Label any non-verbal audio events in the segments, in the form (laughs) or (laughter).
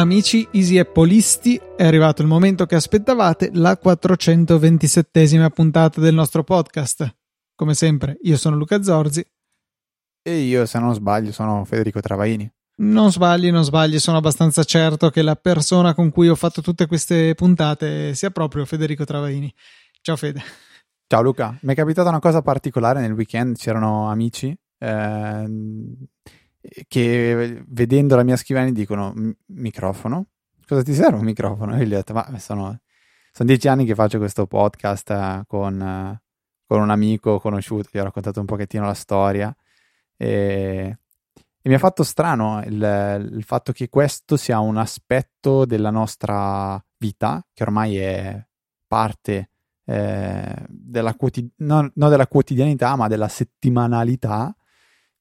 Amici easy appolisti, è arrivato il momento che aspettavate, la 427esima puntata del nostro podcast. Come sempre, io sono Luca Zorzi. E io, se non sbaglio, sono Federico Travaini. Non sbagli, non sbagli, sono abbastanza certo che la persona con cui ho fatto tutte queste puntate sia proprio Federico Travaini. Ciao Fede. Ciao Luca, mi è capitata una cosa particolare nel weekend, c'erano amici eh, che vedendo la mia scrivania dicono microfono? Cosa ti serve un microfono? E gli ho detto, ma sono, sono dieci anni che faccio questo podcast eh, con, eh, con, un amico conosciuto, gli ho raccontato un pochettino la storia e mi ha fatto strano il, il, fatto che questo sia un aspetto della nostra vita, che ormai è parte eh, della, quotid- non, non della quotidianità, ma della settimanalità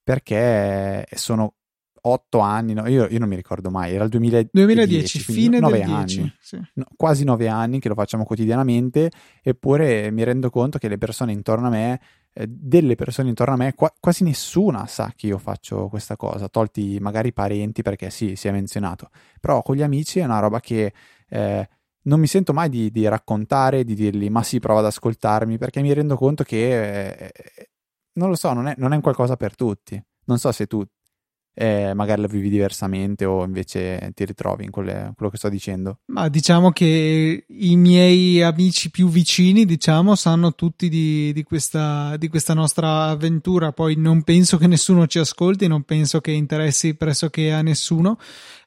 perché sono otto anni, no, io, io, non mi ricordo mai, era il 2010, 2010 fine nove del 10, anni, sì. no, quasi nove anni che lo facciamo quotidianamente, eppure mi rendo conto che le persone intorno a me, eh, delle persone intorno a me, qua, quasi nessuna sa che io faccio questa cosa, tolti magari i parenti perché sì, si è menzionato, però con gli amici è una roba che... Eh, non mi sento mai di, di, raccontare, di dirgli ma sì, prova ad ascoltarmi, perché mi rendo conto che eh, non lo so, non è, non è un qualcosa per tutti. Non so se tu eh, magari la vivi diversamente o invece ti ritrovi in quelle, quello che sto dicendo. Ma diciamo che i miei amici più vicini, diciamo, sanno tutti di, di, questa, di questa nostra avventura. Poi non penso che nessuno ci ascolti, non penso che interessi pressoché a nessuno.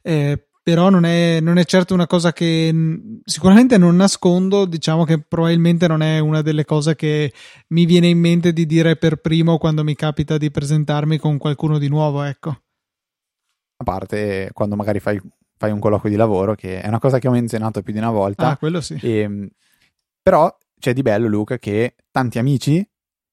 Eh, però non è, non è, certo una cosa che sicuramente non nascondo, diciamo che probabilmente non è una delle cose che mi viene in mente di dire per primo quando mi capita di presentarmi con qualcuno di nuovo, ecco. A parte quando magari fai, fai un colloquio di lavoro, che è una cosa che ho menzionato più di una volta. Ah, quello sì. E, ehm, però c'è di bello, Luca, che tanti amici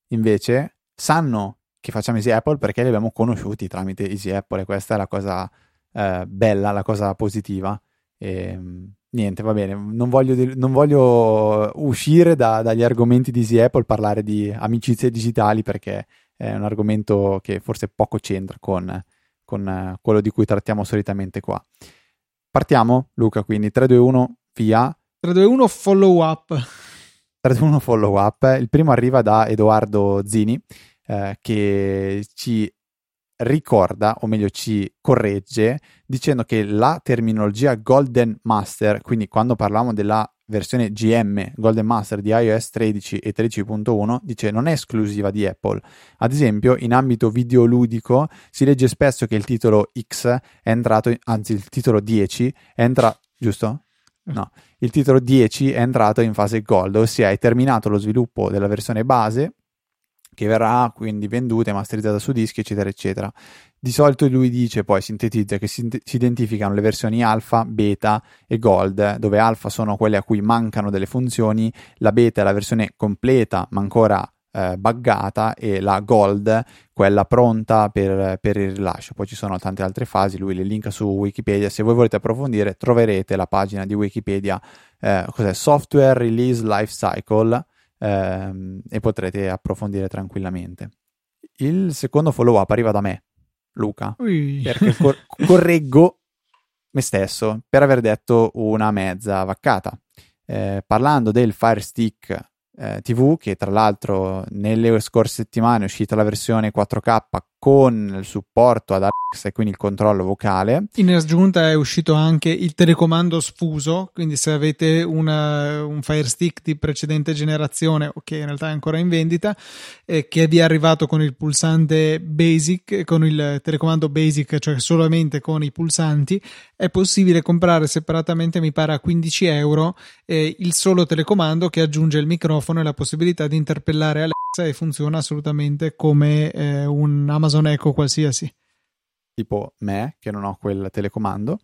invece sanno che facciamo Easy Apple perché li abbiamo conosciuti tramite Easy Apple e questa è la cosa eh, bella, la cosa positiva. E, ehm, niente, va bene, non voglio, non voglio uscire da, dagli argomenti di Easy Apple, parlare di amicizie digitali perché è un argomento che forse poco c'entra con, con uh, quello di cui trattiamo solitamente qua. Partiamo, Luca, quindi 3, 2, 1, via. 3, 2, 1, follow up. 3, 2, 1, follow up. Il primo arriva da Edoardo Zini, eh, che ci ricorda, o meglio ci corregge, dicendo che la terminologia Golden Master, quindi quando parlavamo della versione GM Golden Master di iOS 13 e 13.1 dice non è esclusiva di Apple. Ad esempio, in ambito videoludico si legge spesso che il titolo X è entrato, anzi il titolo 10 è entrato, giusto? No, il titolo 10 è entrato in fase gold, ossia hai terminato lo sviluppo della versione base che verrà quindi venduta e masterizzata su dischi, eccetera, eccetera. Di solito lui dice, poi sintetizza, che si, si, identificano le versioni alfa, beta e gold, dove alfa sono quelle a cui mancano delle funzioni, la beta è la versione completa ma ancora eh, buggata e la gold quella pronta per, per, il rilascio. Poi ci sono tante altre fasi, lui le linka su Wikipedia. Se voi volete approfondire, troverete la pagina di Wikipedia, eh, cos'è? Software Release Life Cycle ehm, e potrete approfondire tranquillamente. Il secondo follow up arriva da me, Luca, Ui. perché cor- correggo me stesso per aver detto una mezza vaccata. Eh, parlando del Fire Stick eh, TV, che tra l'altro nelle scorse settimane è uscita la versione 4K con il supporto ad Alexa e quindi il controllo vocale. In aggiunta è uscito anche il telecomando sfuso, quindi se avete una, un Fire Stick di precedente generazione che in realtà è ancora in vendita, eh, che vi è arrivato con il pulsante Basic, con il telecomando Basic, cioè solamente con i pulsanti, è possibile comprare separatamente, mi pare a 15 euro, eh, il solo telecomando che aggiunge il microfono e la possibilità di interpellare Alexa e funziona assolutamente come eh, un Amazon Echo qualsiasi. Tipo me, che non ho quel telecomando.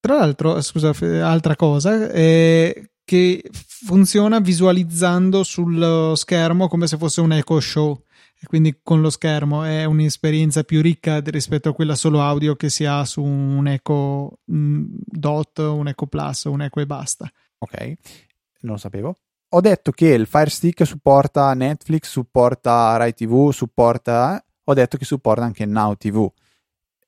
Tra l'altro, scusa, altra cosa, è che funziona visualizzando sullo schermo come se fosse un Echo Show. e quindi con lo schermo è un'esperienza più ricca rispetto a quella solo audio che si ha su un Echo mm, Dot, un Echo Plus, un Echo e basta. Ok, non lo sapevo. Ho detto che il Fire Stick supporta Netflix, supporta Rai TV, supporta... Ho detto che supporta anche Now TV.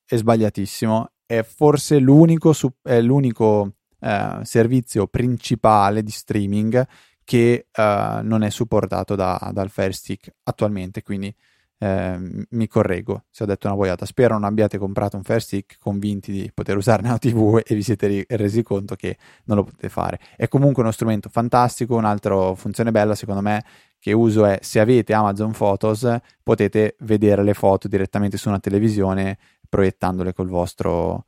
È sbagliatissimo. È forse l'unico, è l'unico eh, servizio principale di streaming che eh, non è supportato da, dal Fire Stick attualmente, quindi eh, mi correggo se ho detto una boiata. Spero non abbiate comprato un Fire Stick convinti di poter usarne una TV (laughs) e vi siete resi conto che non lo potete fare. È comunque uno strumento fantastico, un'altra funzione bella secondo me che uso è se avete Amazon Photos potete vedere le foto direttamente su una televisione proiettandole col vostro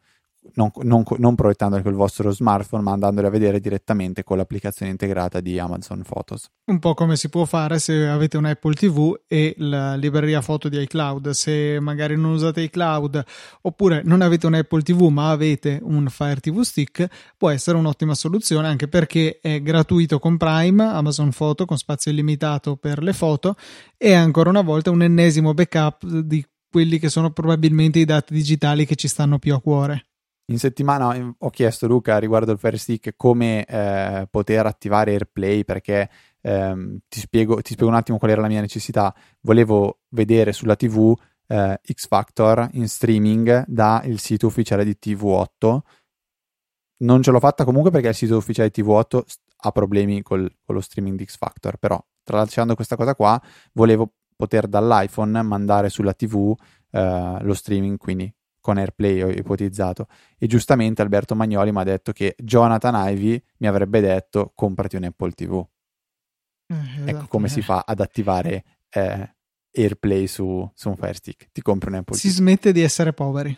non, non, non proiettandole col vostro smartphone, ma andandole a vedere direttamente con l'applicazione integrata di Amazon Photos. Un po' come si può fare se avete un Apple TV e la libreria foto di iCloud. Se magari non usate iCloud oppure non avete un Apple TV ma avete un Fire TV Stick, può essere un'ottima soluzione anche perché è gratuito con Prime, Amazon Photo con spazio illimitato per le foto e ancora una volta un ennesimo backup di quelli che sono probabilmente i dati digitali che ci stanno più a cuore. In settimana ho chiesto Luca riguardo il Fire Stick come eh, poter attivare AirPlay perché ehm, ti, spiego, ti, spiego, un attimo qual era la mia necessità. Volevo vedere sulla TV eh, X Factor in streaming dal sito ufficiale di TV8. Non ce l'ho fatta comunque perché il sito ufficiale di TV8 ha problemi col, con lo streaming di X Factor, però tralasciando questa cosa qua, volevo poter dall'iPhone mandare sulla TV eh, lo streaming, quindi con AirPlay ho ipotizzato. E giustamente Alberto Magnoli mi ha detto che Jonathan Ivy mi avrebbe detto comprati un Apple TV eh, esatto. ecco come si fa ad attivare eh, AirPlay su, su, un Fire Stick. Ti compri un Apple si TV si smette di essere poveri.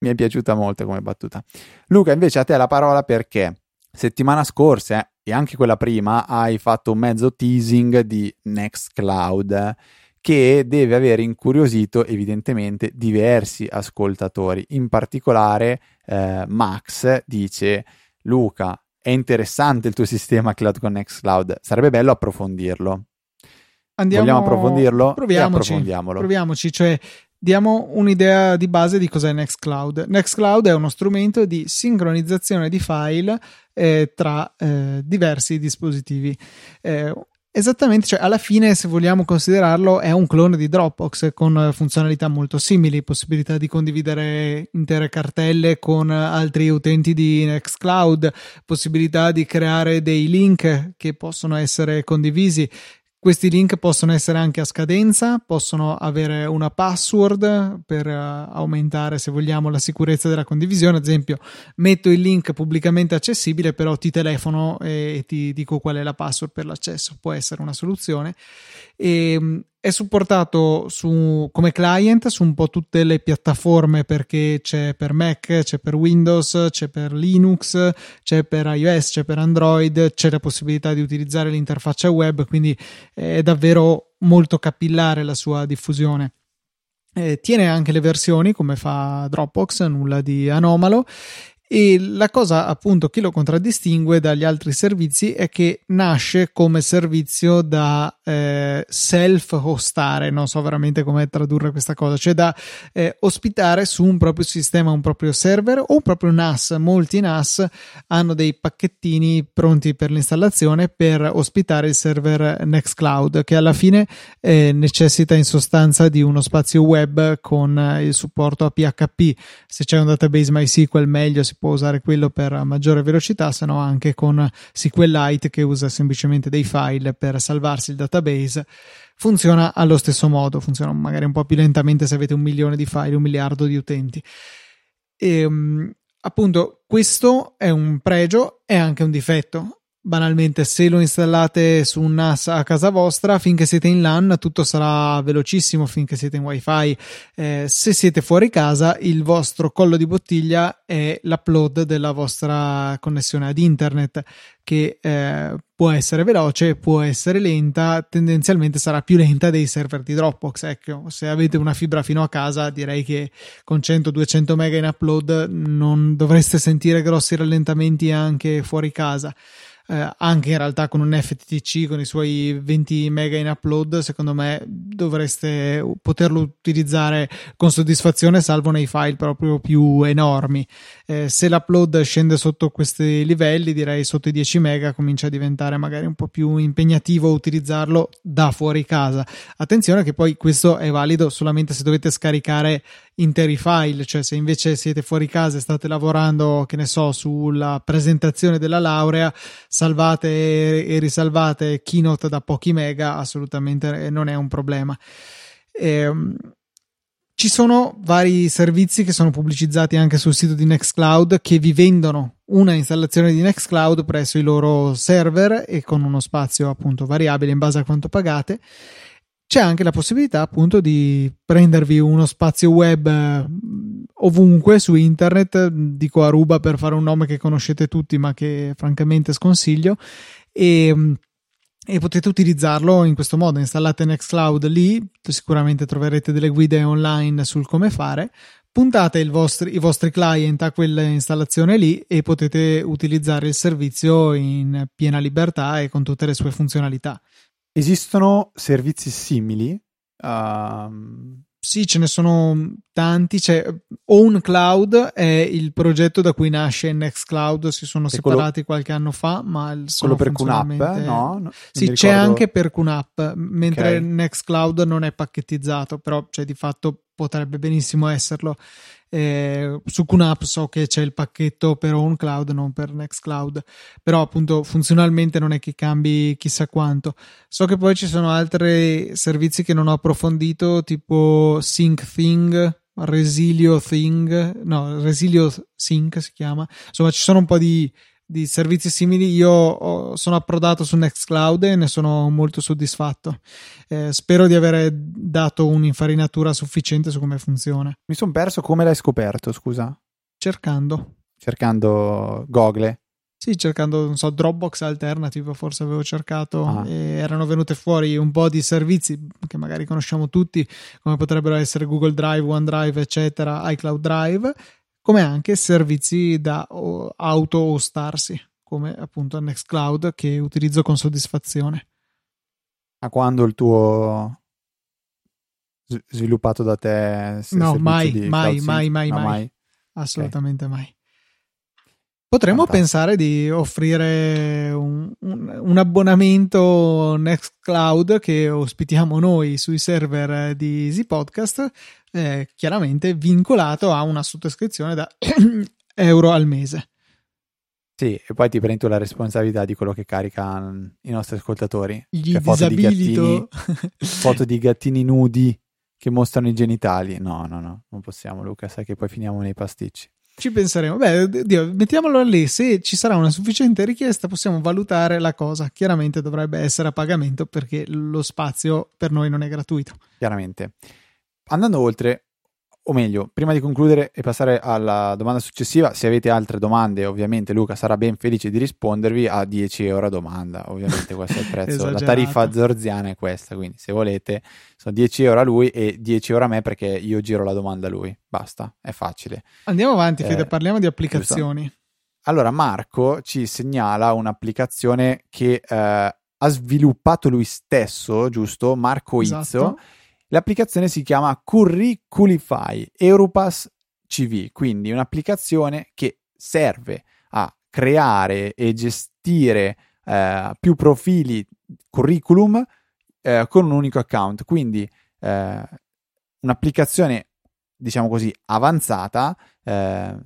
Mi è piaciuta molto come battuta. Luca invece a te la parola perché settimana scorsa e anche quella prima hai fatto un mezzo teasing di Nextcloud che deve aver incuriosito evidentemente diversi ascoltatori. In particolare eh, Max dice Luca, è interessante il tuo sistema Cloud Connect Cloud, sarebbe bello approfondirlo. Andiamo, Vogliamo approfondirlo? Proviamoci, approfondiamolo. Proviamoci, cioè diamo un'idea di base di cos'è Nextcloud. Nextcloud è uno strumento di sincronizzazione di file eh, tra eh, diversi dispositivi. Eh, Esattamente, cioè alla fine, se vogliamo considerarlo, è un clone di Dropbox con funzionalità molto simili, possibilità di condividere intere cartelle con altri utenti di Nextcloud, possibilità di creare dei link che possono essere condivisi, questi link possono essere anche a scadenza, possono avere una password per uh, aumentare, se vogliamo, la sicurezza della condivisione. Ad esempio, metto il link pubblicamente accessibile, però ti telefono e ti dico qual è la password per l'accesso. Può essere una soluzione. E, ehm, è supportato su, come client su un po' tutte le piattaforme perché c'è per Mac, c'è per Windows, c'è per Linux, c'è per iOS, c'è per Android, c'è la possibilità di utilizzare l'interfaccia web, quindi è davvero molto capillare la sua diffusione. Eh, tiene anche le versioni come fa Dropbox, nulla di anomalo e la cosa appunto che lo contraddistingue dagli altri servizi è che nasce come servizio da eh, self-hostare, non so veramente come tradurre questa cosa, cioè da eh, ospitare su un proprio sistema, un proprio server o un proprio NAS. Molti NAS hanno dei pacchettini pronti per l'installazione per ospitare il server Nextcloud, che alla fine eh, necessita in sostanza di uno spazio web con eh, il supporto a PHP. Se c'è un database MySQL meglio si può usare quello per maggiore velocità, se no anche con SQLite che usa semplicemente dei file per salvarsi il database. Funziona allo stesso modo, funziona magari un po' più lentamente se avete un milione di file, un miliardo di utenti. E, ehm, appunto, questo è un pregio e anche un difetto banalmente se lo installate su un NAS a casa vostra finché siete in LAN tutto sarà velocissimo finché siete in wifi. Eh, se siete fuori casa il vostro collo di bottiglia è l'upload della vostra connessione ad internet che eh, può essere veloce può essere lenta tendenzialmente sarà più lenta dei server di Dropbox ecco. Se avete una fibra fino a casa direi che con 100-200 mega in upload non dovreste sentire grossi rallentamenti anche fuori casa eh, anche in realtà con un FTTC con i suoi 20 mega in upload, secondo me dovreste poterlo utilizzare con soddisfazione, salvo nei file proprio più enormi. Eh, se l'upload scende sotto questi livelli, direi sotto i 10 mega, comincia a diventare magari un po' più impegnativo utilizzarlo da fuori casa. Attenzione che poi questo è valido solamente se dovete scaricare interi file, cioè se invece siete fuori casa e state lavorando, che ne so, sulla presentazione della laurea, salvate e risalvate Keynote da pochi mega, assolutamente non è un problema. Ehm, ci sono vari servizi che sono pubblicizzati anche sul sito di Nextcloud che vi vendono una installazione di Nextcloud presso i loro server e con uno spazio appunto variabile in base a quanto pagate. C'è anche la possibilità appunto di prendervi uno spazio web eh, ovunque su internet, dico Aruba per fare un nome che conoscete tutti ma che francamente sconsiglio e e potete utilizzarlo in questo modo. Installate Nextcloud lì, sicuramente troverete delle guide online sul come fare. Puntate vostri, i vostri client a quella installazione lì e potete utilizzare il servizio in piena libertà e con tutte le sue funzionalità. Esistono servizi simili? Uh, sì, ce ne sono tanti. C'è Own Cloud è il progetto da cui nasce Nextcloud. Si sono separati quello, qualche anno fa, ma quello per QNAP, no? Non sì, c'è anche per QNAP, mentre okay. Nextcloud non è pacchettizzato, però cioè, di fatto potrebbe benissimo esserlo. Eh, su QNAP so che c'è il pacchetto per OwnCloud, non per Nextcloud, però appunto funzionalmente non è che cambi chissà quanto. So che poi ci sono altri servizi che non ho approfondito, tipo SyncThing, Resilio Thing, no, Resilio Sync si chiama. Insomma, ci sono un po' di di servizi simili. Io ho, sono approdato su Nextcloud e ne sono molto soddisfatto. Eh, spero di aver dato un'infarinatura sufficiente su come funziona. Mi sono perso come l'hai scoperto scusa? Cercando. Cercando Google sì, cercando, non so, Dropbox Alternative, forse avevo cercato ah. erano venute fuori un po' di servizi che magari conosciamo tutti, come potrebbero essere Google Drive, OneDrive, eccetera, iCloud Drive, come anche servizi da auto hostarsi, come appunto Nextcloud che utilizzo con soddisfazione. A quando il tuo sviluppato da te? No, mai, mai, mai, mai, no, mai, Assolutamente okay. mai. Potremmo Fantastico. pensare di offrire un, un, un, abbonamento Nextcloud che ospitiamo noi sui server di Easy Podcast eh, chiaramente vincolato a una sottoscrizione da (clears throat) euro al mese. Sì, e poi ti prendi la responsabilità di quello che caricano i nostri ascoltatori. Gli cioè, foto di, gattini, (laughs) foto di gattini nudi che mostrano i genitali. No, no, no, non possiamo Luca, sai che poi finiamo nei pasticci. Ci penseremo. Beh, Dio, mettiamolo lì. Se ci sarà una sufficiente richiesta, possiamo valutare la cosa. Chiaramente dovrebbe essere a pagamento perché lo spazio per noi non è gratuito. Chiaramente andando oltre, o meglio, prima di concludere e passare alla domanda successiva, se avete altre domande, ovviamente Luca sarà ben felice di rispondervi a 10 euro a domanda. Ovviamente questo è il (laughs) prezzo, la tariffa zorziana è questa, quindi se volete sono 10 euro a lui e 10 euro a me perché io giro la domanda a lui. Basta, è facile. Andiamo avanti, Fede, eh, parliamo di applicazioni. Giusto? Allora, Marco ci segnala un'applicazione che eh, ha sviluppato lui stesso, giusto? Marco Izzo. Esatto L'applicazione si chiama Curriculify Europass CV, quindi un'applicazione che serve a creare e gestire eh, più profili curriculum eh, con un unico account. Quindi eh, un'applicazione, diciamo così, avanzata eh,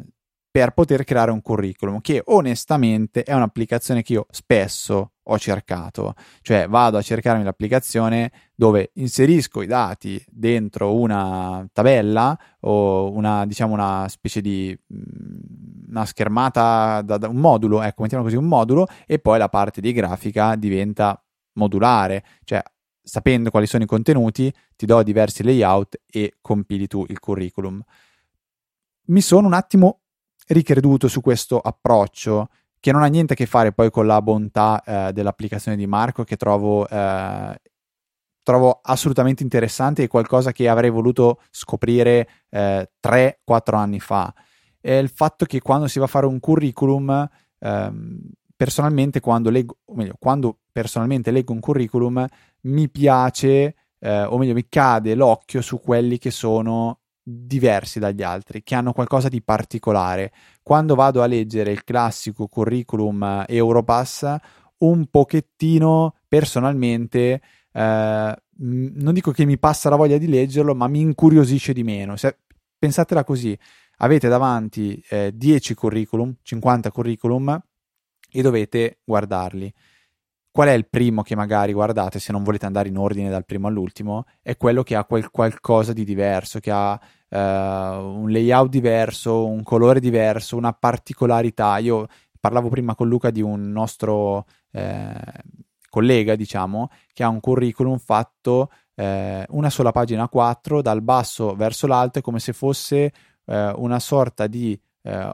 per poter creare un curriculum, che onestamente è un'applicazione che io spesso ho cercato, cioè vado a cercarmi l'applicazione dove inserisco i dati dentro una tabella o una diciamo una specie di mm, una schermata da, da un modulo, ecco, mettiamo così un modulo e poi la parte di grafica diventa modulare, cioè sapendo quali sono i contenuti ti do diversi layout e compili tu il curriculum. Mi sono un attimo ricreduto su questo approccio che non ha niente a che fare poi con la bontà eh, dell'applicazione di Marco che trovo, eh, trovo assolutamente interessante e qualcosa che avrei voluto scoprire eh, 3-4 anni fa. È il fatto che quando si va a fare un curriculum ehm, personalmente quando leggo, o meglio, quando personalmente leggo un curriculum mi piace, eh, o meglio mi cade l'occhio su quelli che sono diversi dagli altri, che hanno qualcosa di particolare. Quando vado a leggere il classico curriculum Europass, un pochettino personalmente eh, non dico che mi passa la voglia di leggerlo, ma mi incuriosisce di meno. Se, pensatela così, avete davanti eh, 10 curriculum, 50 curriculum e dovete guardarli. Qual è il primo che magari guardate, se non volete andare in ordine dal primo all'ultimo? È quello che ha quel qualcosa di diverso, che ha uh, un layout diverso, un colore diverso, una particolarità. Io parlavo prima con Luca di un nostro eh, collega, diciamo, che ha un curriculum fatto eh, una sola pagina 4 dal basso verso l'alto, è come se fosse eh, una sorta di eh,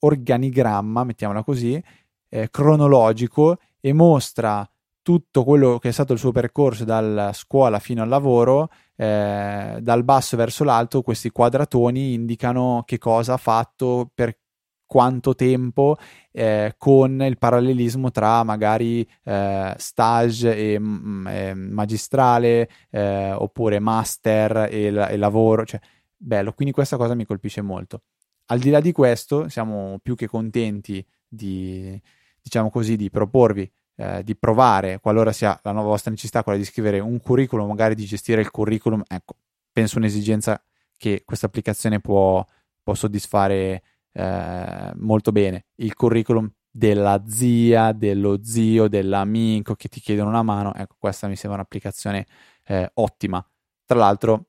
organigramma, mettiamola così, eh, cronologico e mostra tutto quello che è stato il suo percorso dalla scuola fino al lavoro, eh, dal basso verso l'alto, questi quadratoni indicano che cosa ha fatto, per quanto tempo eh, con il parallelismo tra magari eh, stage e, mm, e magistrale eh, oppure master e, e, lavoro, cioè bello, quindi questa cosa mi colpisce molto. Al di là di questo, siamo più che contenti di, diciamo così, di proporvi eh, di provare, qualora sia la nuova vostra necessità, quella di scrivere un curriculum, magari di gestire il curriculum, ecco, penso un'esigenza che questa applicazione può, può soddisfare eh, molto bene il curriculum della zia, dello zio, dell'amico che ti chiedono una mano. Ecco, questa mi sembra un'applicazione eh, ottima. Tra l'altro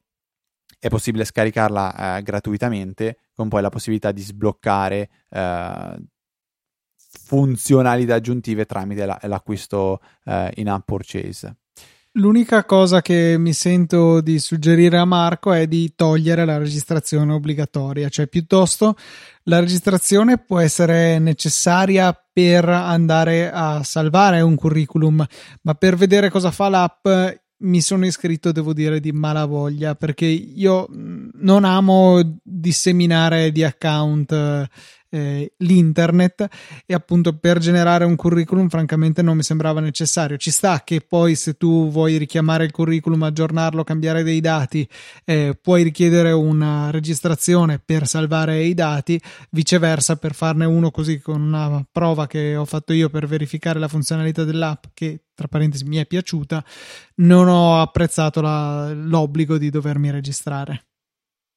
è possibile scaricarla eh, gratuitamente con poi la possibilità di sbloccare eh, funzionalità aggiuntive tramite la, l'acquisto eh, in app purchase. L'unica cosa che mi sento di suggerire a Marco è di togliere la registrazione obbligatoria, cioè piuttosto la registrazione può essere necessaria per andare a salvare un curriculum, ma per vedere cosa fa l'app mi sono iscritto, devo dire, di malavoglia perché io non amo disseminare di account eh, l'internet e appunto per generare un curriculum francamente non mi sembrava necessario. Ci sta che poi se tu vuoi richiamare il curriculum, aggiornarlo, cambiare dei dati, eh, puoi richiedere una registrazione per salvare i dati, viceversa per farne uno così con una prova che ho fatto io per verificare la funzionalità dell'app che tra parentesi mi è piaciuta, non ho apprezzato la, l'obbligo di dovermi registrare.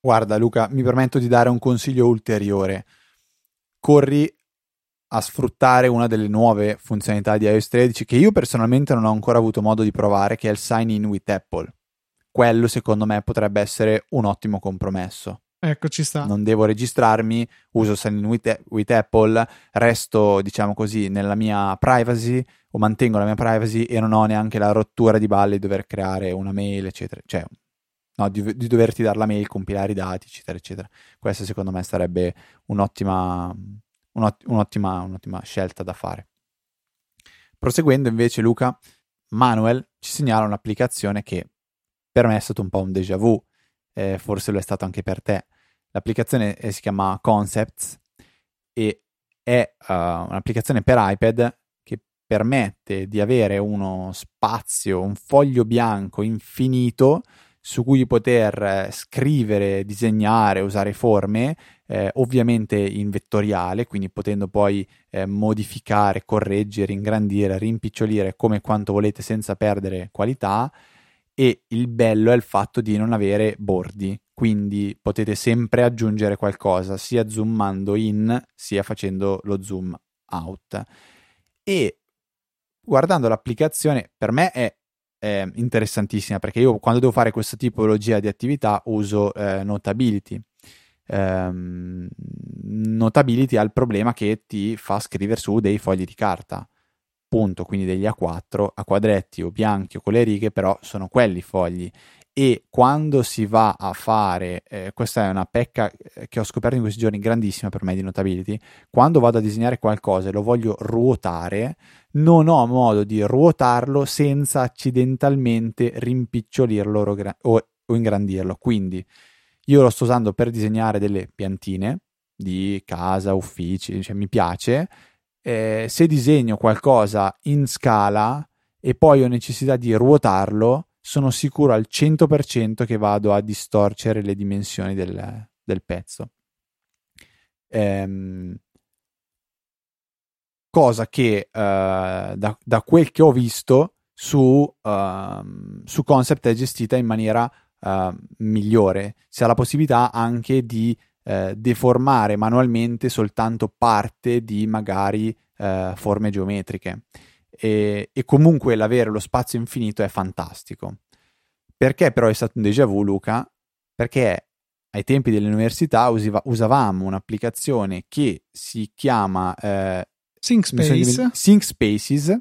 Guarda Luca, mi permetto di dare un consiglio ulteriore corri a sfruttare una delle nuove funzionalità di iOS 13 che io personalmente non ho ancora avuto modo di provare, che è il sign in with Apple. Quello secondo me potrebbe essere un ottimo compromesso. Ecco, ci sta. Non devo registrarmi, uso sign in with, with Apple, resto, diciamo così, nella mia privacy o mantengo la mia privacy e non ho neanche la rottura di balle di dover creare una mail, eccetera. Cioè, no, di, di, doverti dare la mail, compilare i dati, eccetera, eccetera. Questa secondo me sarebbe un'ottima, un'ottima, un'ottima scelta da fare. Proseguendo invece Luca, Manuel ci segnala un'applicazione che per me è stato un po' un déjà vu, eh, forse lo è stato anche per te. L'applicazione eh, si chiama Concepts e è uh, un'applicazione per iPad che permette di avere uno spazio, un foglio bianco infinito su cui poter eh, scrivere, disegnare, usare forme, eh, ovviamente in vettoriale, quindi potendo poi eh, modificare, correggere, ingrandire, rimpicciolire come quanto volete senza perdere qualità. E il bello è il fatto di non avere bordi, quindi potete sempre aggiungere qualcosa, sia zoomando in sia facendo lo zoom out. E guardando l'applicazione, per me è eh, interessantissima perché io quando devo fare questa tipologia di attività uso eh, Notability. Um, notability ha il problema che ti fa scrivere su dei fogli di carta, punto, quindi degli A4, a quadretti o bianchi o con le righe, però sono quelli fogli e quando si va a fare, eh, questa è una pecca eh, che ho scoperto in questi giorni grandissima per me di Notability, quando vado a disegnare qualcosa e lo voglio ruotare, non ho modo di ruotarlo senza accidentalmente rimpicciolirlo o, o ingrandirlo. Quindi io lo sto usando per disegnare delle piantine di casa, uffici, cioè mi piace, eh, se disegno qualcosa in scala e poi ho necessità di ruotarlo, sono sicuro al 100% che vado a distorcere le dimensioni del, del pezzo. Ehm, cosa che uh, da, da, quel che ho visto su, uh, su Concept è gestita in maniera uh, migliore. Si ha la possibilità anche di eh, deformare manualmente soltanto parte di magari forme geometriche. E, e, comunque l'avere lo spazio infinito è fantastico. Perché però è stato un déjà vu, Luca? Perché ai tempi dell'università usiva, usavamo un'applicazione che si chiama eh, ThinkSpace. ThinkSpaces.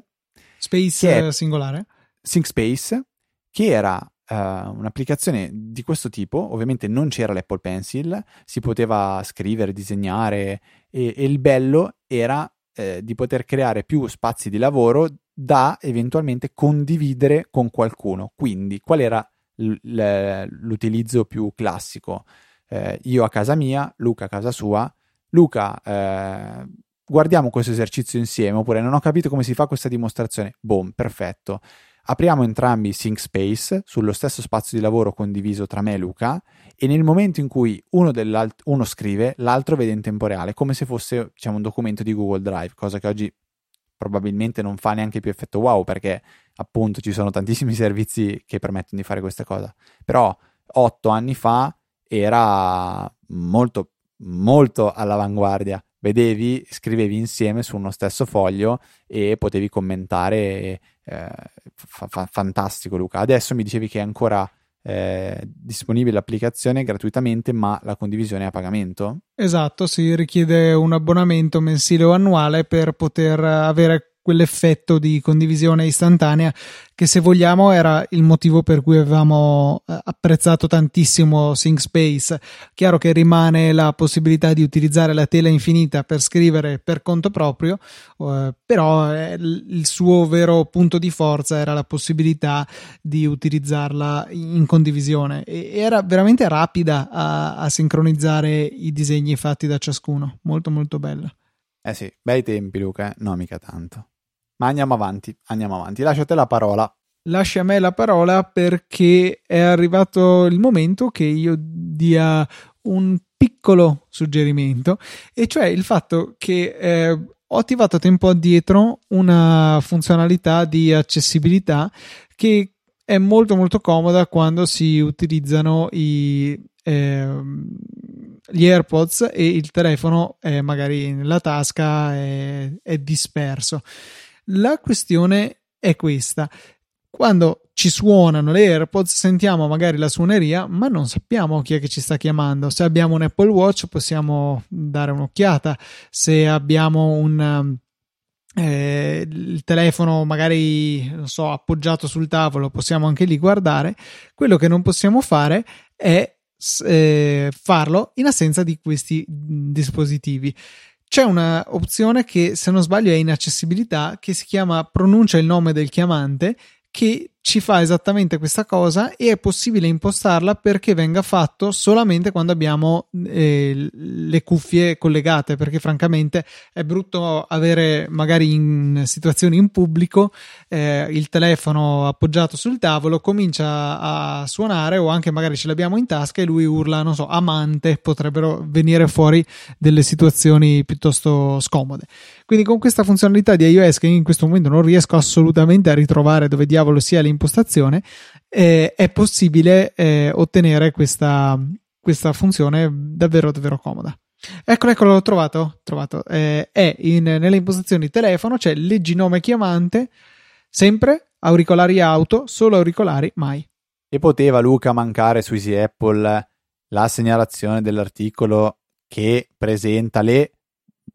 Space è, singolare. ThinkSpace, che era uh, un'applicazione di questo tipo. Ovviamente non c'era l'Apple Pencil, si poteva scrivere, disegnare e, e il bello era eh, di poter creare più spazi di lavoro da eventualmente condividere con qualcuno. Quindi, qual era l- l- l'utilizzo più classico? Eh, io a casa mia, Luca a casa sua. Luca, eh, guardiamo questo esercizio insieme, oppure non ho capito come si fa questa dimostrazione. Boom, perfetto. Apriamo entrambi ThinkSpace sullo stesso spazio di lavoro condiviso tra me e Luca e nel momento in cui uno, uno scrive, l'altro vede in tempo reale, come se fosse diciamo, un documento di Google Drive, cosa che oggi probabilmente non fa neanche più effetto wow perché appunto ci sono tantissimi (laughs) servizi che permettono di fare questa cosa. Però otto anni fa era molto, molto all'avanguardia vedevi, scrivevi insieme su uno stesso foglio e potevi commentare. Eh, fa- fa- fantastico, Luca. Adesso mi dicevi che è ancora eh, disponibile l'applicazione gratuitamente, ma la condivisione è a pagamento? Esatto, si richiede un abbonamento mensile o annuale per poter avere quell'effetto di condivisione istantanea che se vogliamo era il motivo per cui avevamo eh, apprezzato tantissimo SyncSpace. Chiaro che rimane la possibilità di utilizzare la tela infinita per scrivere per conto proprio, eh, però eh, il suo vero punto di forza era la possibilità di utilizzarla in condivisione e era veramente rapida a, a sincronizzare i disegni fatti da ciascuno, molto molto bella. Eh sì, bei tempi Luca, no mica tanto. Ma andiamo avanti, andiamo avanti. Lascio a te la parola. Lascia a me la parola perché è arrivato il momento che io dia un piccolo suggerimento, e cioè il fatto che eh, ho attivato tempo addietro una funzionalità di accessibilità che è molto molto comoda quando si utilizzano i, eh, gli AirPods e il telefono è magari nella tasca è, è disperso. La questione è questa. Quando ci suonano le AirPods, sentiamo magari la suoneria, ma non sappiamo chi è che ci sta chiamando. Se abbiamo un Apple Watch, possiamo dare un'occhiata. Se abbiamo un. Eh, il telefono magari non so appoggiato sul tavolo possiamo anche lì guardare quello che non possiamo fare è eh, farlo in assenza di questi dispositivi. C'è un'opzione che, se non sbaglio, è in accessibilità che si chiama pronuncia il nome del chiamante che ci fa esattamente questa cosa e è possibile impostarla perché venga fatto solamente quando abbiamo eh, le cuffie collegate perché francamente è brutto avere magari in situazioni in pubblico eh, il telefono appoggiato sul tavolo comincia a suonare o anche magari ce l'abbiamo in tasca e lui urla non so amante potrebbero venire fuori delle situazioni piuttosto scomode. Quindi con questa funzionalità di iOS che in questo momento non riesco assolutamente a ritrovare dove diavolo sia impostazione, eh, è possibile eh, ottenere questa, questa funzione davvero davvero comoda. Eccolo, eccolo, l'ho trovato. trovato. Eh, è in, nelle impostazioni telefono, c'è leggi nome chiamante, sempre auricolari auto, solo auricolari mai. E poteva Luca mancare su Easy Apple la segnalazione dell'articolo che presenta le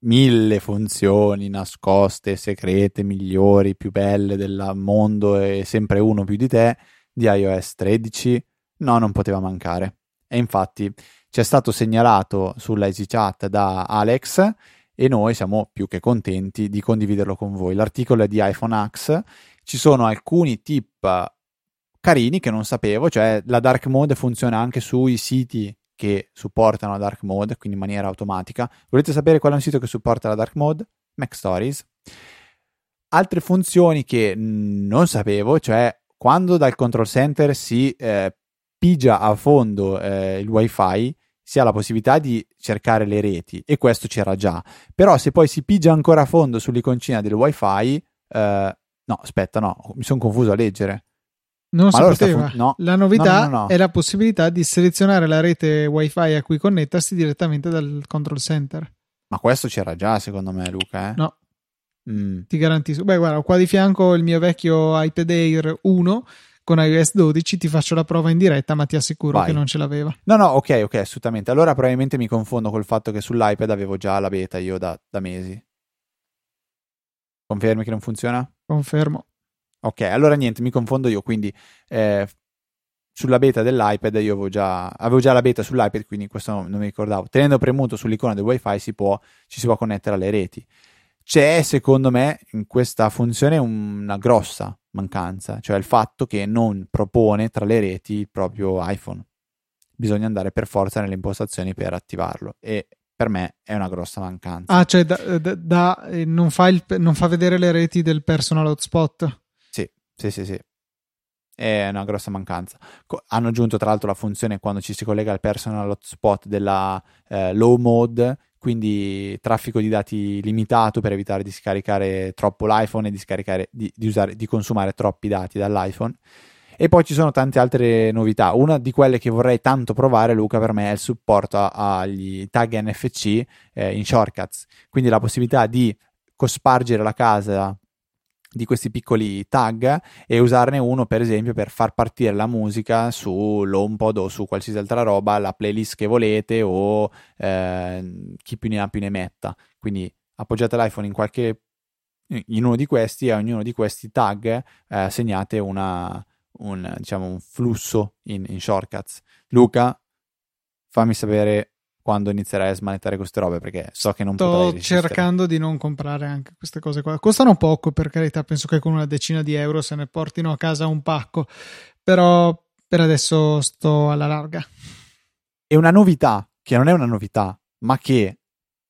mille funzioni nascoste, segrete, migliori, più belle del mondo e sempre uno più di te di iOS 13? No, non poteva mancare. E infatti ci è stato segnalato sulla EasyChat da Alex e noi siamo più che contenti di condividerlo con voi. L'articolo è di iPhone X, ci sono alcuni tip carini che non sapevo, cioè la dark mode funziona anche sui siti che supportano la dark mode, quindi in maniera automatica. Volete sapere qual è un sito che supporta la dark mode? Mac Stories. Altre funzioni che non sapevo, cioè quando dal control center si eh, pigia a fondo eh, il wifi, si ha la possibilità di cercare le reti e questo c'era già. Però se poi si pigia ancora a fondo sull'iconcina del wifi, eh, no, aspetta, no, mi sono confuso a leggere. Non si poteva. Fun- no. La novità no, no, è la possibilità di selezionare la rete wifi a cui connettersi direttamente dal control center. Ma questo c'era già, secondo me, Luca. Eh? No. Mm. Ti garantisco. Beh, guarda, qua di fianco il mio vecchio iPad Air 1 con iOS 12. Ti faccio la prova in diretta, ma ti assicuro Vai. che non ce l'aveva. No, no, ok, ok, assolutamente. Allora probabilmente mi confondo col fatto che sull'iPad avevo già la beta io da, da mesi. Confermi che non funziona? Confermo. Ok, allora niente, mi confondo io. Quindi eh, sulla beta dell'iPad io avevo già, avevo già la beta sull'iPad, quindi questo non, non mi ricordavo. Tenendo premuto sull'icona del WiFi si può, ci si può connettere alle reti. C'è, secondo me, in questa funzione una grossa mancanza, cioè il fatto che non propone tra le reti il proprio iPhone. Bisogna andare per forza nelle impostazioni per attivarlo e per me è una grossa mancanza. Ah, cioè da, da, da, eh, non, fa il, non, fa vedere le reti del personal hotspot? Sì, sì, sì. È una grossa mancanza. Co- hanno aggiunto tra l'altro la funzione quando ci si collega al personal hotspot della eh, low mode, quindi traffico di dati limitato per evitare di scaricare troppo l'iPhone e di, di, di, usare, di consumare troppi dati dall'iPhone. E poi ci sono tante altre novità. Una di quelle che vorrei tanto provare, Luca, per me è il supporto agli tag NFC eh, in shortcuts. Quindi la possibilità di cospargere la casa di questi piccoli tag e usarne uno per esempio per far partire la musica su l'HomePod o su qualsiasi altra roba, la playlist che volete o eh, chi più ne ha più ne metta. Quindi appoggiate l'iPhone in qualche in uno di questi e a ognuno di questi tag eh, assegnate una, un, diciamo, un flusso in, in shortcuts. Luca, fammi sapere quando inizierai a smanettare queste robe perché so che non Sto cercando di non comprare anche queste cose qua. Costano poco per carità, penso che con una decina di euro se ne portino a casa un pacco, però per adesso sto alla larga. E una novità, che non è una novità, ma che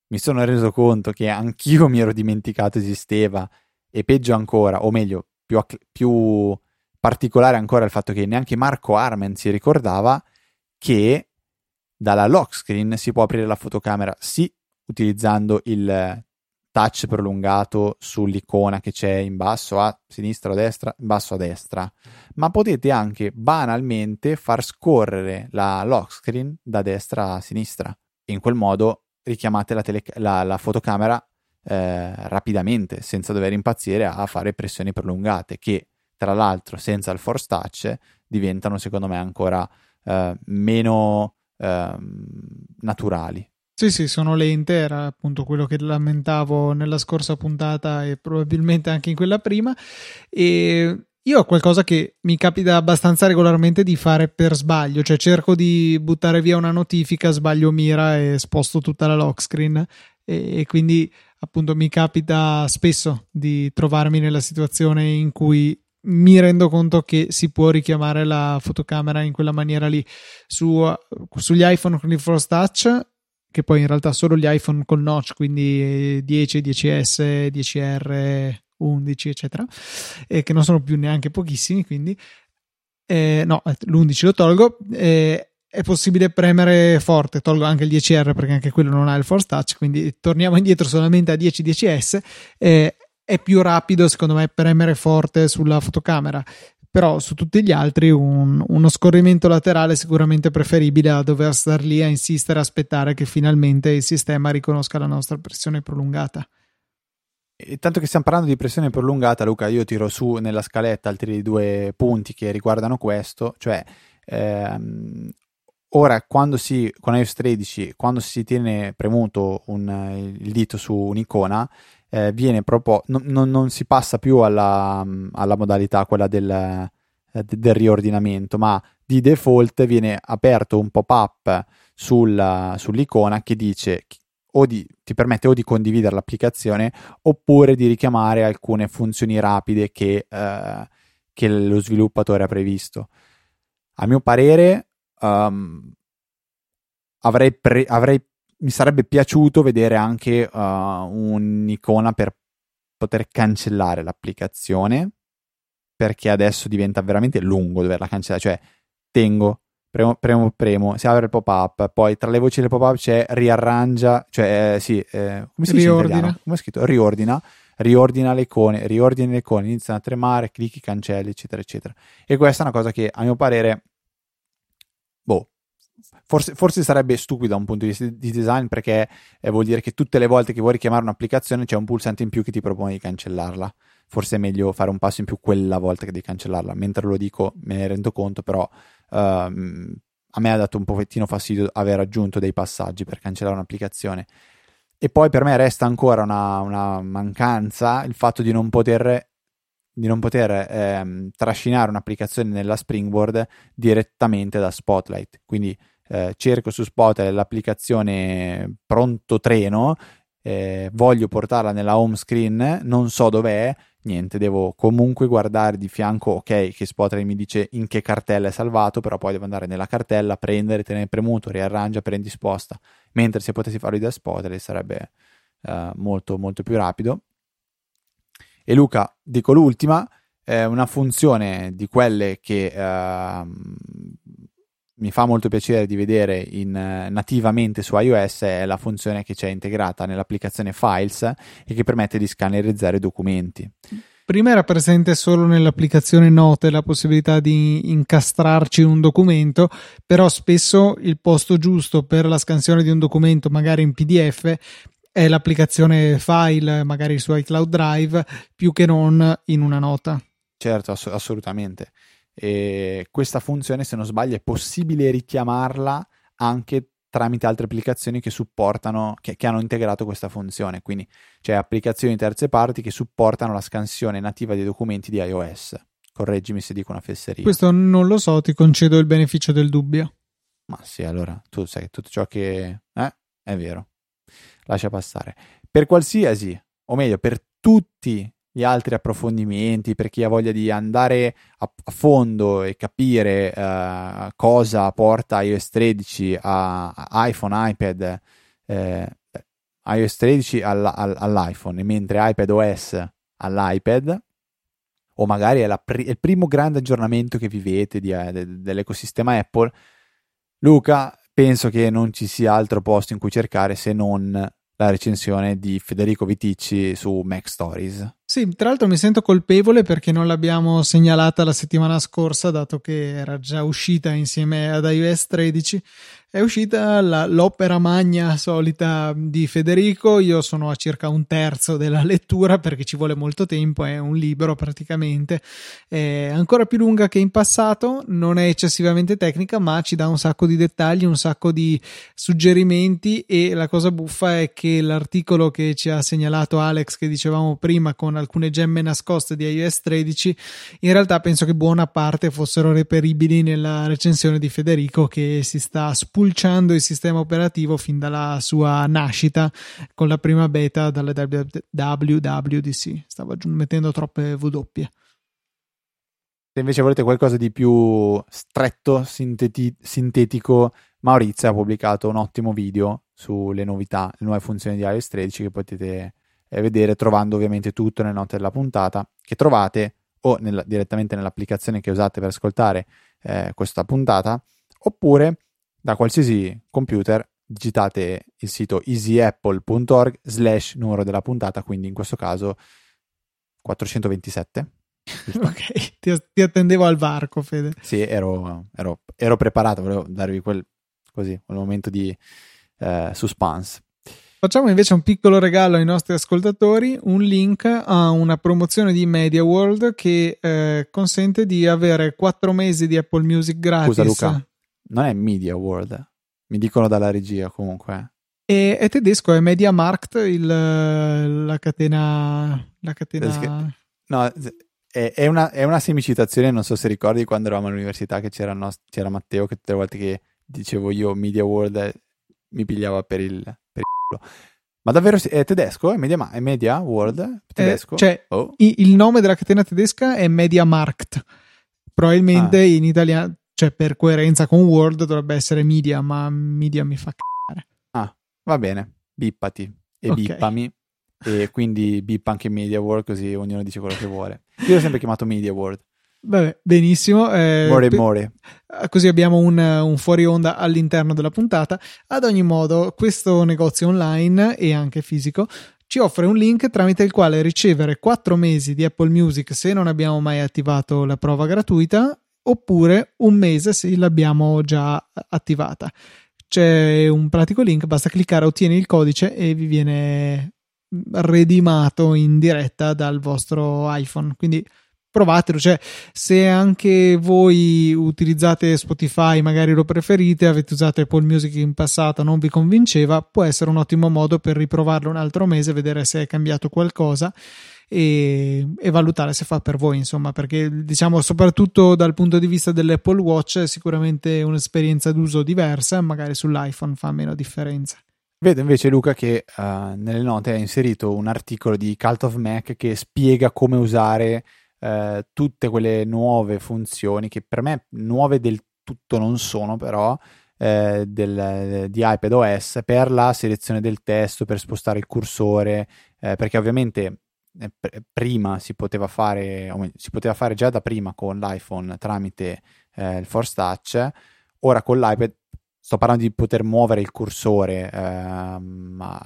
mi sono reso conto che anch'io mi ero dimenticato esisteva e peggio ancora, o meglio, più, più particolare ancora il fatto che neanche Marco Armen si ricordava che dalla lock screen si può aprire la fotocamera, sì, utilizzando il touch prolungato sull'icona che c'è in basso a sinistra o destra, in basso a destra, ma potete anche banalmente far scorrere la lock screen da destra a sinistra. In quel modo richiamate la, tele- la, la fotocamera eh, rapidamente, senza dover impazzire a fare pressioni prolungate, che tra l'altro senza il force touch diventano secondo me ancora eh, meno Ehm, naturali. Sì, sì, sono lente, era appunto quello che lamentavo nella scorsa puntata e probabilmente anche in quella prima. E io ho qualcosa che mi capita abbastanza regolarmente di fare per sbaglio, cioè cerco di buttare via una notifica, sbaglio mira e sposto tutta la lock screen e, e quindi appunto mi capita spesso di trovarmi nella situazione in cui mi rendo conto che si può richiamare la fotocamera in quella maniera lì. Su, sugli iPhone con il Force Touch, che poi in realtà solo gli iPhone con notch, quindi 10, 10S, 10R, 11, eccetera, e che non sono più neanche pochissimi, quindi eh, no, l'11 lo tolgo. Eh, è possibile premere forte, tolgo anche il 10R perché anche quello non ha il Force Touch, quindi torniamo indietro solamente a 10 10S. Eh, è più rapido secondo me premere forte sulla fotocamera. Però su tutti gli altri un, uno scorrimento laterale è sicuramente preferibile a dover star lì a insistere aspettare che finalmente il sistema riconosca la nostra pressione prolungata. E tanto che stiamo parlando di pressione prolungata Luca io tiro su nella scaletta altri due punti che riguardano questo cioè ehm, ora quando si con iOS 13 quando si tiene premuto un, il dito su un'icona eh, viene proposto, non, non, non, si passa più alla, alla modalità quella del, eh, del, riordinamento, ma di default viene aperto un pop-up sulla, sull'icona che dice o di, ti permette o di condividere l'applicazione oppure di richiamare alcune funzioni rapide che, eh, che lo sviluppatore ha previsto. A mio parere, um, avrei, pre- avrei mi sarebbe piaciuto vedere anche uh, un'icona per poter cancellare l'applicazione perché adesso diventa veramente lungo doverla cancellare, cioè tengo, premo, premo, premo, si apre il pop-up, poi tra le voci del pop-up c'è riarrangia, cioè eh, sì, eh, come si riordina. dice Come è scritto? Riordina, riordina le icone, riordina le icone, iniziano a tremare, clicchi, cancelli, eccetera, eccetera. E questa è una cosa che a mio parere, boh, Forse, forse, sarebbe stupido da un punto di vista di design perché eh, vuol dire che tutte le volte che vuoi richiamare un'applicazione c'è un pulsante in più che ti propone di cancellarla. Forse è meglio fare un passo in più quella volta che devi cancellarla. Mentre lo dico me ne rendo conto, però ehm, a me ha dato un pochettino fastidio aver aggiunto dei passaggi per cancellare un'applicazione. E poi per me resta ancora una, una mancanza il fatto di non poter di non poter ehm, trascinare un'applicazione nella Springboard direttamente da Spotlight. Quindi eh, cerco su Spotlight l'applicazione pronto treno, eh, voglio portarla nella home screen, non so dov'è, niente, devo comunque guardare di fianco, ok, che Spotlight mi dice in che cartella è salvato, però poi devo andare nella cartella, prendere, tenere premuto, riarrangia, prendi sposta, mentre se potessi farlo da Spotlight sarebbe eh, molto molto più rapido. E Luca, dico l'ultima, è una funzione di quelle che eh, mi fa molto piacere di vedere in, nativamente su iOS è la funzione che c'è integrata nell'applicazione Files e che permette di scannerizzare documenti. Prima era presente solo nell'applicazione Note la possibilità di incastrarci un documento, però spesso il posto giusto per la scansione di un documento, magari in PDF, è l'applicazione File, magari su iCloud Drive, più che non in una nota. Certo, ass- assolutamente. E questa funzione, se non sbaglio, è possibile richiamarla anche tramite altre applicazioni che supportano, che, che, hanno integrato questa funzione. Quindi c'è applicazioni terze parti che supportano la scansione nativa dei documenti di iOS. Correggimi se dico una fesseria. Questo non lo so, ti concedo il beneficio del dubbio. Ma sì, allora tu sai tutto ciò che eh, è vero. Lascia passare. Per qualsiasi, o meglio, per tutti gli altri approfondimenti, per chi ha voglia di andare a, a fondo e capire uh, cosa porta iOS 13 a, a iPhone, iPad, eh, iOS 13 all, all, all'iPhone, mentre iPad OS all'iPad, o magari è, pri- è, il primo grande aggiornamento che vivete di, eh, de- dell'ecosistema Apple, Luca, penso che non ci sia altro posto in cui cercare se non la recensione di Federico Viticci su Mac Stories. Sì, tra l'altro mi sento colpevole perché non l'abbiamo segnalata la settimana scorsa, dato che era già uscita insieme ad iOS 13 è uscita la, l'opera magna solita di Federico. Io sono a circa un terzo della lettura perché ci vuole molto tempo, è un libro praticamente. È ancora più lunga che in passato, non è eccessivamente tecnica, ma ci dà un sacco di dettagli, un sacco di suggerimenti. E la cosa buffa è che l'articolo che ci ha segnalato Alex, che dicevamo prima, con alcune gemme nascoste di iOS 13, in realtà penso che buona parte fossero reperibili nella recensione di Federico che si sta spulciando spulciando il sistema operativo fin dalla sua nascita con la prima beta dalle WWDC. Stavo mettendo troppe W. Se invece volete qualcosa di più stretto, sinteti- sintetico, Maurizio ha pubblicato un ottimo video sulle novità, le nuove funzioni di iOS 13 che potete eh, vedere trovando ovviamente tutto nelle note della puntata che trovate o nella, direttamente nell'applicazione che usate per ascoltare eh, questa puntata oppure da qualsiasi computer digitate il sito easyapple.org slash numero della puntata, quindi in questo caso 427. (laughs) Ok, ti, ti, attendevo al varco, Fede. Sì, ero, ero, ero preparato, volevo darvi quel, così, un momento di eh, suspense. Facciamo invece un piccolo regalo ai nostri ascoltatori, un link a una promozione di Media World che eh, consente di avere 4 mesi di Apple Music gratis. Scusa Luca, non è Media World, mi dicono dalla regia comunque. E, è tedesco, è Media Markt, il, la catena... La catena... No, è, una, è una semicitazione, non so se ricordi quando eravamo all'università che c'era, no, c'era Matteo che tutte le volte che dicevo io Media World mi pigliava per il, per il. Ma davvero è tedesco? È Media, è media World? Tedesco? Eh, cioè, oh. il nome della catena tedesca è Media Markt. Probabilmente ah. in italiano cioè per coerenza con Word dovrebbe essere media, ma media mi fa cagare. Ah, Va bene, bippati e okay. bippami. E quindi bippa anche Media World, così ognuno dice quello che vuole. Io l'ho sempre chiamato Media World. Vabbè, benissimo. Eh, more pe- more. Così abbiamo un, un, fuori onda all'interno della puntata. Ad ogni modo, questo negozio online e anche fisico ci offre un link tramite il quale ricevere 4 mesi di Apple Music se non abbiamo mai attivato la prova gratuita oppure un mese se l'abbiamo già attivata. C'è un pratico link, basta cliccare, ottieni il codice e vi viene redimato in diretta dal vostro iPhone. Quindi provatelo, cioè se anche voi utilizzate Spotify, magari lo preferite, avete usato Apple Music in passato, non vi convinceva, può essere un ottimo modo per riprovarlo un altro mese, vedere se è cambiato qualcosa e, e valutare se fa per voi, insomma, perché diciamo soprattutto dal punto di vista dell'Apple Watch è sicuramente un'esperienza d'uso diversa, magari sull'iPhone fa meno differenza. Vedo invece Luca che uh, nelle note ha inserito un articolo di Cult of Mac che spiega come usare eh, tutte quelle nuove funzioni che per me nuove del tutto non sono, però eh, del, di iPadOS per la selezione del testo, per spostare il cursore, eh, perché ovviamente prima si poteva fare, si poteva fare già da prima con l'iPhone tramite eh, il Force Touch, ora con l'iPad sto parlando di poter muovere il cursore, ma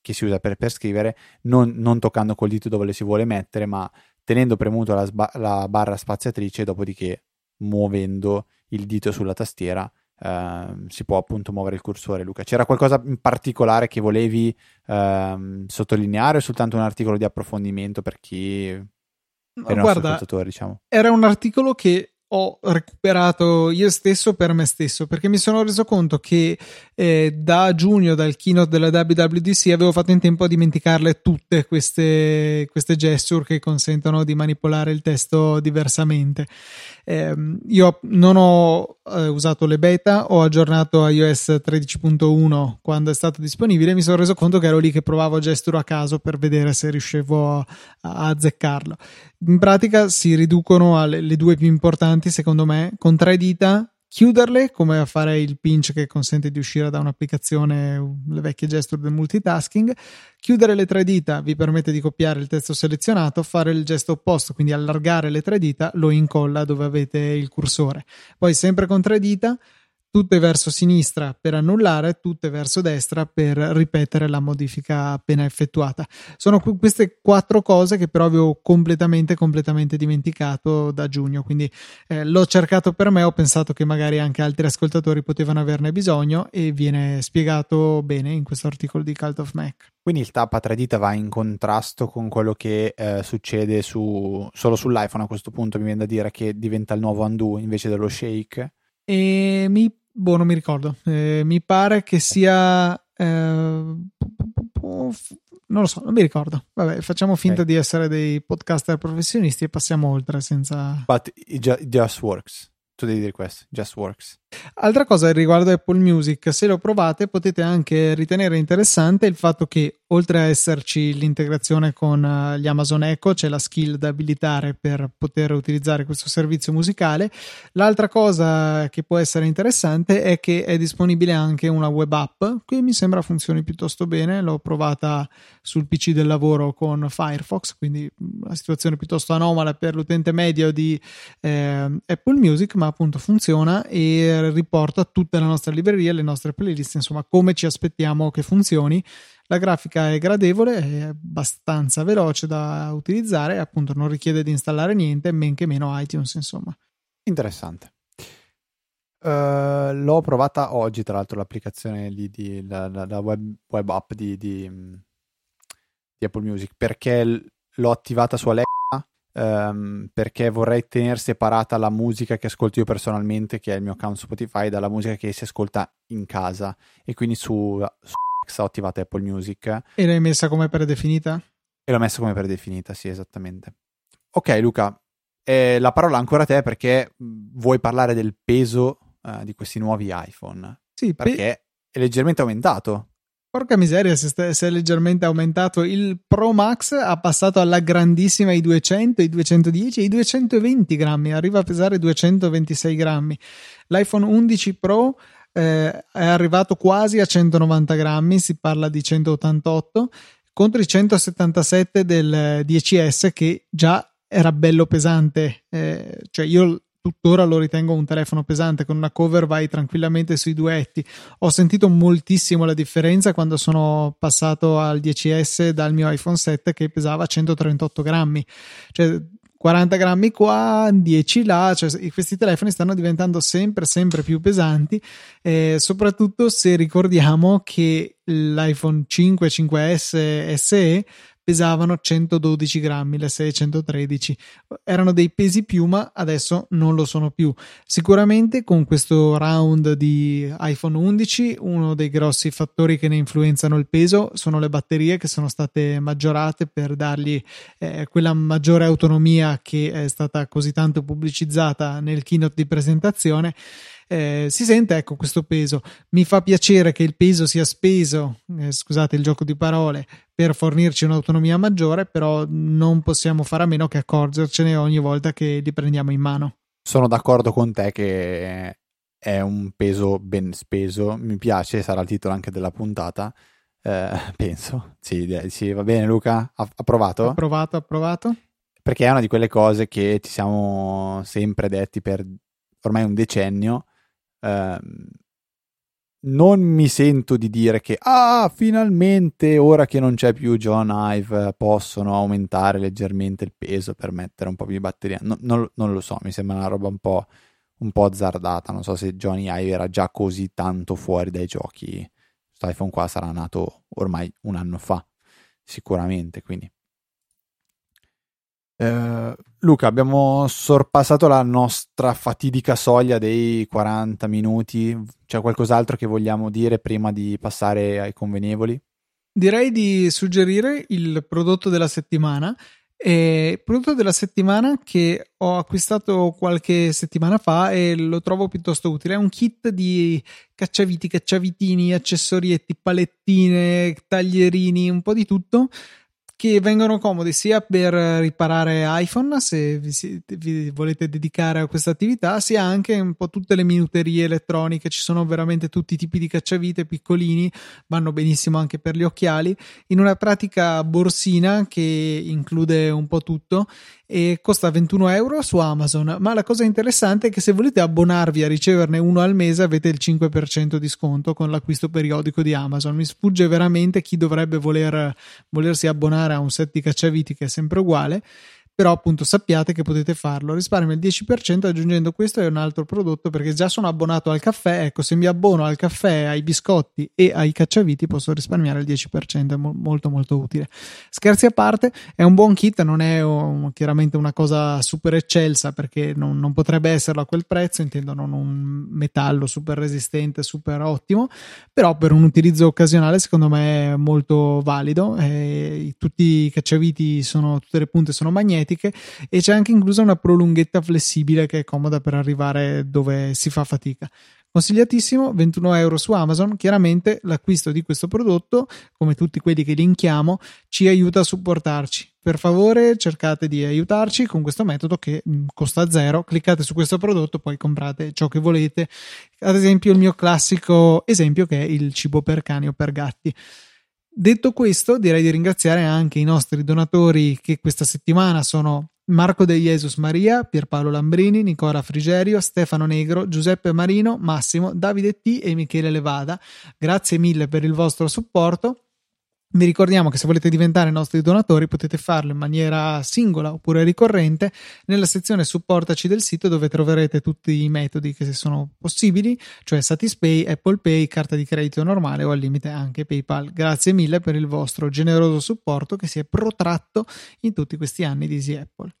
che si usa per, per scrivere, non, non, toccando col dito dove le si vuole mettere, ma tenendo premuto la, sba- la barra spaziatrice, dopodiché muovendo il dito sulla tastiera Uh, si può appunto muovere il cursore, Luca. C'era qualcosa in particolare che volevi uh, sottolineare o soltanto un articolo di approfondimento per chi per Guarda, diciamo? Era un articolo che ho recuperato io stesso per me stesso perché mi sono reso conto che eh, da giugno dal keynote della WWDC avevo fatto in tempo a dimenticarle tutte queste, queste gesture che consentono di manipolare il testo diversamente. Eh, io non ho eh, usato le beta ho aggiornato iOS 13.1 quando è stato disponibile mi sono reso conto che ero lì che provavo gesture a caso per vedere se riuscivo a, a azzeccarlo. In pratica si riducono alle due più importanti secondo me con tre dita chiuderle come a fare il pinch che consente di uscire da un'applicazione le vecchie gesture del multitasking. Chiudere le tre dita vi permette di copiare il testo selezionato fare il gesto opposto quindi allargare le tre dita lo incolla dove avete il cursore. Poi sempre con tre dita tutte verso sinistra per annullare, tutte verso destra per ripetere la modifica appena effettuata. Sono queste quattro cose che però avevo completamente, completamente dimenticato da giugno, quindi eh, l'ho cercato per me, ho pensato che magari anche altri ascoltatori potevano averne bisogno e viene spiegato bene in questo articolo di Cult of Mac. Quindi il tap a tre dita va in contrasto con quello che eh, succede su, solo sull'iPhone a questo punto, mi viene da dire che diventa il nuovo undo invece dello shake. E mi Boh, non mi ricordo. Eh, mi pare che sia. Eh, non lo so, non mi ricordo. Vabbè, facciamo finta okay. di essere dei podcaster professionisti e passiamo oltre senza. But it just works. Tu devi dire questo, just works. Altra cosa riguardo Apple Music, se lo provate potete anche ritenere interessante il fatto che oltre a esserci l'integrazione con uh, gli Amazon Echo, c'è la skill da abilitare per poter utilizzare questo servizio musicale. L'altra cosa che può essere interessante è che è disponibile anche una web app che mi sembra funzioni piuttosto bene. L'ho provata sul PC del lavoro con Firefox, quindi una situazione piuttosto anomala per l'utente medio di eh, Apple Music, ma appunto funziona e riporta tutta la nostra libreria, le nostre playlist, insomma, come ci aspettiamo che funzioni la grafica è gradevole, è abbastanza veloce da utilizzare, appunto non richiede di installare niente, men che meno iTunes, insomma. Interessante. Uh, l'ho provata oggi, tra l'altro, l'applicazione lì di la, la, la web, web, app di, di, di, Apple Music perché l'ho attivata su Alexa um, perché vorrei tenere separata la musica che ascolto io personalmente, che è il mio account Spotify, dalla musica che si ascolta in casa e quindi su, su ho attivato Apple Music. E l'hai messa come predefinita? E l'ho messa come predefinita, sì, esattamente. Ok, Luca, eh, la parola ancora a te perché vuoi parlare del peso uh, di questi nuovi iPhone. Sì, perché pe- è leggermente aumentato. Porca miseria, se, st- se, è leggermente aumentato. Il Pro Max ha passato alla grandissima i 200, i 210 e i 220 grammi. Arriva a pesare 226 grammi. L'iPhone 11 Pro eh, è arrivato quasi a 190 grammi, si parla di 188 contro i 177 del 10S che già era bello pesante, eh, cioè io tuttora lo ritengo un telefono pesante, con una cover vai tranquillamente sui duetti. Ho sentito moltissimo la differenza quando sono passato al 10S dal mio iPhone 7 che pesava 138 grammi. Cioè 40 grammi qua, 10 là, cioè questi telefoni stanno diventando sempre sempre più pesanti, eh, soprattutto se ricordiamo che l'iPhone 5, 5S SE pesavano 112 grammi, le 613. Erano dei pesi più, ma adesso non lo sono più. Sicuramente con questo round di iPhone 11, uno dei grossi fattori che ne influenzano il peso sono le batterie che sono state maggiorate per dargli eh, quella maggiore autonomia che è stata così tanto pubblicizzata nel keynote di presentazione eh, si sente ecco questo peso. Mi fa piacere che il peso sia speso, eh, scusate il gioco di parole, per fornirci un'autonomia maggiore, però non possiamo fare a meno che accorgercene ogni volta che li prendiamo in mano. Sono d'accordo con te che è un peso ben speso, mi piace, sarà il titolo anche della puntata. Eh, (laughs) penso, sì, sì, va bene Luca, ha, ha provato? Approvato, approvato. Perché è una di quelle cose che ci siamo sempre detti per ormai un decennio, Ehm, non mi sento di dire che ah, finalmente ora che non c'è più John Ive possono aumentare leggermente il peso per mettere un po' più di batteria. No, non, non, lo so, mi sembra una roba un po', un po' azzardata. Non so se Johnny Ive era già così tanto fuori dai giochi. Questo iPhone qua sarà nato ormai un anno fa, sicuramente. Quindi eh, Luca, abbiamo sorpassato la nostra fatidica soglia dei 40 minuti. C'è qualcos'altro che vogliamo dire prima di passare ai convenevoli? Direi di suggerire il prodotto della settimana. il prodotto della settimana che ho acquistato qualche settimana fa e lo trovo piuttosto utile. È un kit di cacciaviti, cacciavitini, accessorietti, palettine, taglierini, un po' di tutto che vengono comodi sia per riparare iPhone se vi, vi, volete dedicare a questa attività sia anche un po' tutte le minuterie elettroniche ci sono veramente tutti i tipi di cacciavite piccolini vanno benissimo anche per gli occhiali in una pratica borsina che include un po' tutto e costa 21 euro su Amazon. Ma la cosa interessante è che se volete abbonarvi a riceverne uno al mese avete il 5% di sconto con l'acquisto periodico di Amazon. Mi sfugge veramente chi dovrebbe voler, volersi abbonare a un set di cacciaviti che è sempre uguale però appunto sappiate che potete farlo. Risparmio il 10% aggiungendo questo e un altro prodotto perché già sono abbonato al caffè. Ecco se mi abbono al caffè ai biscotti e ai cacciaviti posso risparmiare il 10% è mo- molto molto utile. Scherzi a parte è un buon kit non è un, chiaramente una cosa super eccelsa perché non, non, potrebbe esserlo a quel prezzo. Intendo non un metallo super resistente super ottimo però per un utilizzo occasionale secondo me è molto valido. E tutti i cacciaviti sono tutte le punte sono magnetiche magnetiche e c'è anche inclusa una prolunghetta flessibile che è comoda per arrivare dove si fa fatica. Consigliatissimo, 21 euro su Amazon. Chiaramente l'acquisto di questo prodotto, come tutti quelli che linkiamo, ci aiuta a supportarci. Per favore cercate di aiutarci con questo metodo che mm, costa zero. Cliccate su questo prodotto, poi comprate ciò che volete. Ad esempio il mio classico esempio che è il cibo per cani o per gatti. Detto questo, direi di ringraziare anche i nostri donatori che questa settimana sono Marco De Jesus Maria, Pierpaolo Lambrini, Nicola Frigerio, Stefano Negro, Giuseppe Marino, Massimo, Davide T e Michele Levada. Grazie mille per il vostro supporto. Vi ricordiamo che se volete diventare nostri donatori potete farlo in maniera singola oppure ricorrente nella sezione supportaci del sito dove troverete tutti i metodi che sono possibili, cioè Satispay, Apple Pay, carta di credito normale o al limite anche PayPal. Grazie mille per il vostro generoso supporto che si è protratto in tutti questi anni di Easy Apple.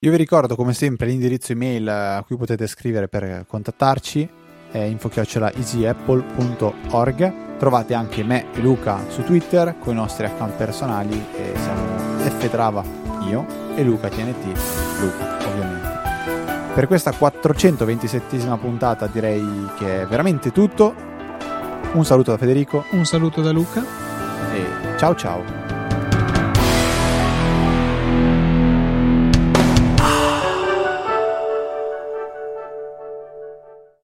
Io vi ricordo come sempre l'indirizzo email a cui potete scrivere per contattarci è info-easyapple.org Trovate anche me e Luca su Twitter con i nostri account personali e siamo ftrava io e Luca TNT Luca ovviamente. Per questa 427esima puntata direi che è veramente tutto. Un saluto da Federico. Un saluto da Luca. E ciao ciao.